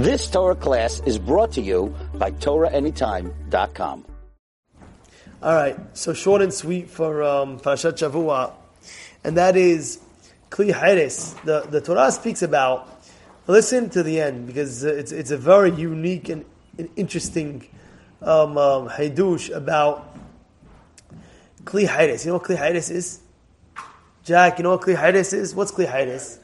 This Torah class is brought to you by TorahAnytime.com. All right, so short and sweet for um, Parashat Shavua, and that is Kli Heres. The, the Torah speaks about, listen to the end, because it's, it's a very unique and, and interesting um, um, Hadush about Kli Heres. You know what Kli Heres is? Jack, you know what Kli Heres is? What's Kli Heres?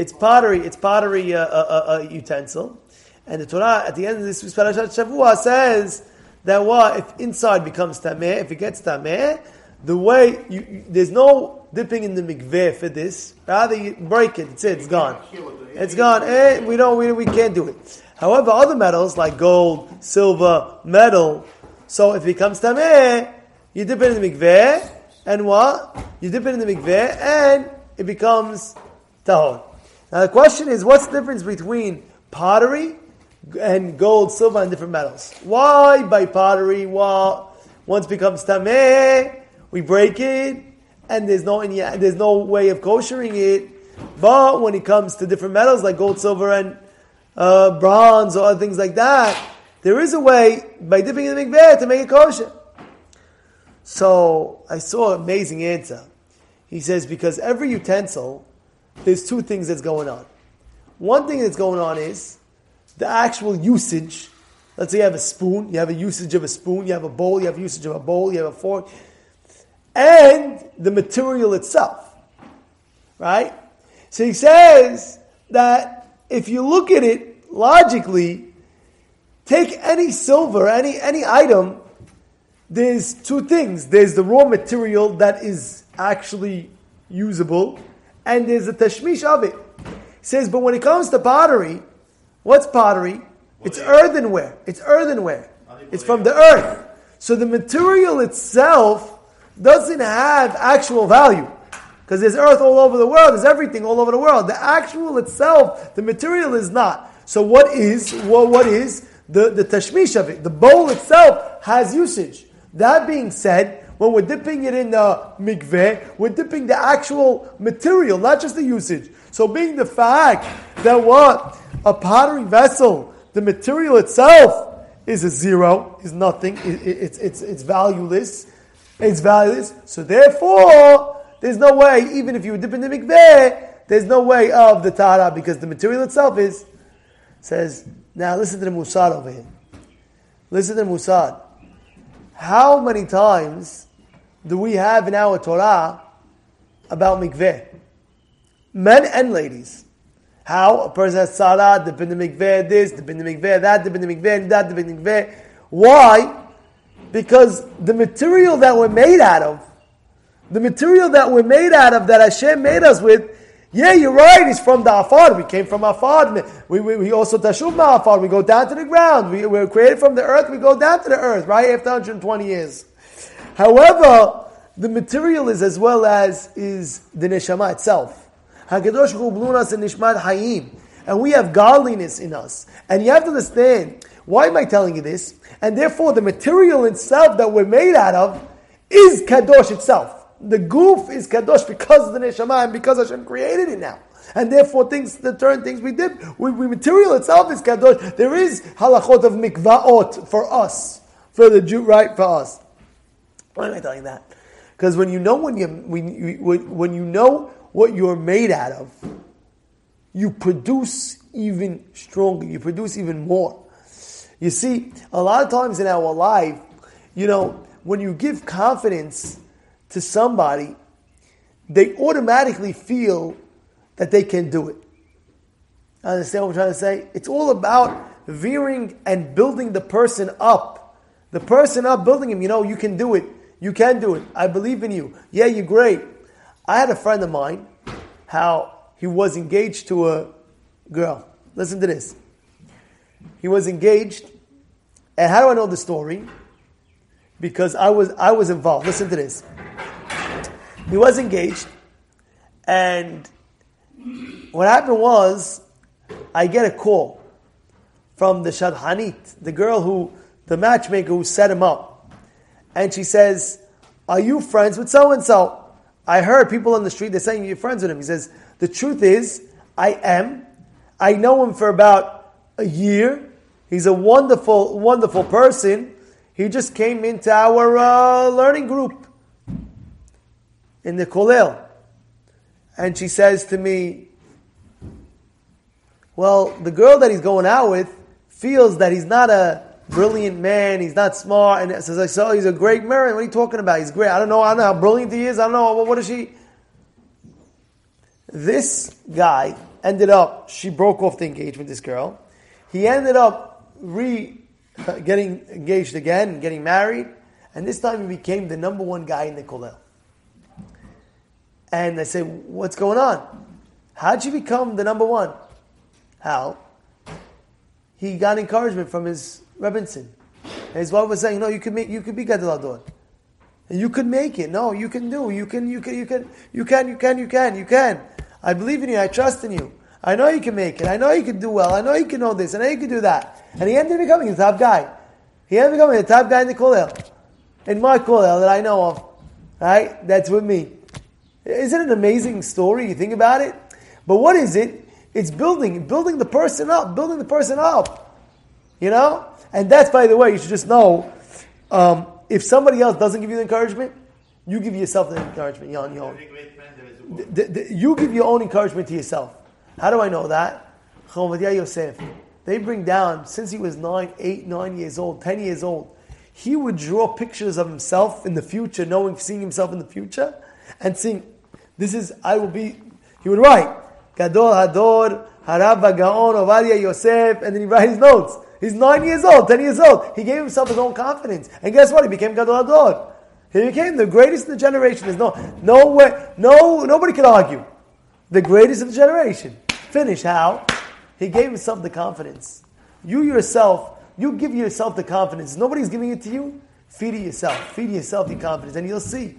It's pottery. It's pottery uh, uh, uh, uh, utensil. And the Torah at the end of this Parashat Shavua says that what if inside becomes tameh, if it gets tameh, the way you, you, there's no dipping in the mikveh for this. Rather, you break it. It's it. It's gone. It's gone. Eh, we don't. We, we can't do it. However, other metals like gold, silver, metal. So if it becomes tameh, you dip it in the mikveh, and what? You dip it in the mikveh, and it becomes tahor. Now the question is, what's the difference between pottery and gold, silver, and different metals? Why by pottery? Why once becomes tameh, we break it, and there's no there's no way of koshering it. But when it comes to different metals like gold, silver, and uh, bronze or other things like that, there is a way by dipping in the mikveh to make it kosher. So I saw an amazing answer. He says because every utensil there's two things that's going on. One thing that's going on is the actual usage. Let's say you have a spoon, you have a usage of a spoon, you have a bowl, you have usage of a bowl, you have a fork, and the material itself. Right? So he says that if you look at it logically, take any silver, any, any item, there's two things. There's the raw material that is actually usable, and there's a tashmish of it. He says, but when it comes to pottery, what's pottery? It's earthenware. It's earthenware. It's from the earth. So the material itself doesn't have actual value. Because there's earth all over the world, there's everything all over the world. The actual itself, the material is not. So what is, well, what is the, the tashmish of it? The bowl itself has usage. That being said, when we're dipping it in the mikveh, we're dipping the actual material, not just the usage. So being the fact that what? A pottery vessel, the material itself is a zero, is nothing, it, it, it's, it's, it's valueless, it's valueless. So therefore, there's no way, even if you dip in the mikveh, there's no way of the tara because the material itself is, says, now listen to the mussar over here. Listen to the mussar. How many times do we have in our Torah about mikveh? Men and ladies. How a person has dip in the mikveh, this, in the mikveh, that, in the mikveh, that, in the mikveh. Why? Because the material that we're made out of, the material that we're made out of, that Hashem made us with, yeah, you're right, it's from the Afar. We came from Afar. We, we, we also Tashuv Afar. We go down to the ground. We, we're created from the earth. We go down to the earth, right? After 120 years. However, the material is as well as is the neshama itself. Hakadosh and Hayim. And we have godliness in us. And you have to understand, why am I telling you this? And therefore, the material itself that we're made out of is Kadosh itself. The goof is Kadosh because of the Neshama and because Hashem created it now. And therefore, things, the turn things we did, we, we material itself is Kadosh. There is halachot of mikvaot for us, for the Jew, right, for us. Why am I telling that? Because when you know when you when you when you know what you're made out of, you produce even stronger. You produce even more. You see, a lot of times in our life, you know, when you give confidence to somebody, they automatically feel that they can do it. I Understand what I'm trying to say? It's all about veering and building the person up. The person up, building him. You know, you can do it. You can do it. I believe in you. Yeah, you're great. I had a friend of mine, how he was engaged to a girl. Listen to this. He was engaged, and how do I know the story? Because I was I was involved. Listen to this. He was engaged, and what happened was, I get a call from the Shadhanit, the girl who, the matchmaker who set him up, and she says, "Are you friends with so and so?" I heard people on the street they're saying you're friends with him. He says, "The truth is, I am. I know him for about a year. He's a wonderful, wonderful person. He just came into our uh, learning group in the Kolel. And she says to me, Well, the girl that he's going out with feels that he's not a brilliant man, he's not smart, and says, I saw he's a great man. What are you talking about? He's great. I don't know, I don't know how brilliant he is. I don't know. What, what is she? This guy ended up, she broke off the engagement, this girl. He ended up re getting engaged again, getting married, and this time he became the number one guy in the kollel. And I say, what's going on? How'd you become the number one? How? He got encouragement from his And his wife was saying, no, you could make, you could be Gadol Hador. And you could make it. No, you can do. You can, you can, you can, you can, you can, you can, you can. I believe in you. I trust in you. I know you can make it. I know you can do well. I know you can know this. I know you can do that. And he ended up becoming the top guy. He ended up becoming the top guy in the kollel. In my kollel that I know of. Right? That's with me. Isn't it an amazing story? You think about it? But what is it? It's building, building the person up, building the person up. You know? And that's, by the way, you should just know, um, if somebody else doesn't give you the encouragement, you give yourself the encouragement on your own. The, the, you give your own encouragement to yourself. How do I know that? Yosef. They bring down, since he was nine, eight, nine years old, ten years old, he would draw pictures of himself in the future, knowing, seeing himself in the future, and seeing, this is, I will be, he would write, Gadol Hador, Harav Gaon, Ovadia Yosef, and then he write his notes. He's nine years old, ten years old. He gave himself his own confidence. And guess what? He became Gadol Hador. He became the greatest in the generation. There's no, no way, no, nobody can argue. The greatest of the generation. Finish how? He gave himself the confidence. You yourself, you give yourself the confidence. Nobody's giving it to you. Feed it yourself. Feed yourself the confidence, and you'll see.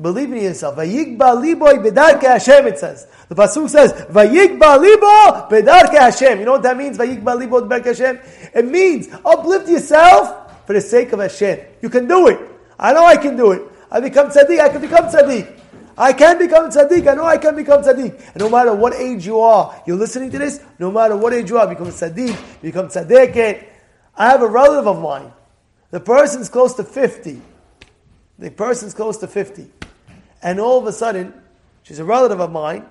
Believe in yourself. Vayigba libo bedarke Hashem, it says. The Pasuk says, Vayigba libo bedarke Hashem. You know what that means? Vayigba libo bedarke Hashem? It means uplift yourself for the sake of Hashem. You can do it. I know I can do it. I become tzaddik, I can become tzaddik. I can become tzaddik. I know I can become tzaddik. And no matter what age you are, you're listening to this, no matter what age you are, become tzaddik, become tzaddiket. I have a relative of mine. The person's close to 50. The person's close to 50. And all of a sudden, she's a relative of mine,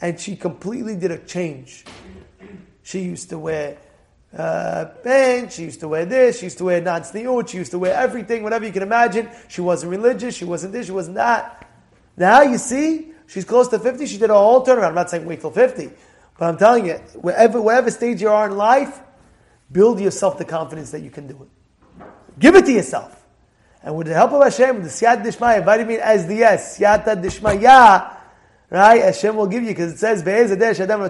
and she completely did a change. She used to wear uh, pants, she used to wear this, she used to wear not she used to wear everything, whatever you can imagine. She wasn't religious, she wasn't this, she wasn't that. Now you see, she's close to 50, she did a whole turnaround. I'm not saying wait till 50, but I'm telling you, wherever, whatever stage you are in life, build yourself the confidence that you can do it. Give it to yourself. And with the help of Hashem, the Siyat Dishmaya, vitamin as the yes, Siyata Dishmaya, right? Hashem will give you, because it says, Be'ez Adam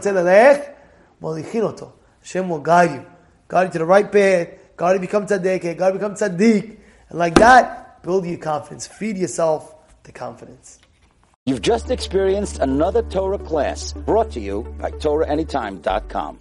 Hashem will guide you. Guide you to the right path, guide you become tzaddik, guide you become tzaddik. And like that, build your confidence. Feed yourself the confidence. You've just experienced another Torah class brought to you by TorahAnytime.com.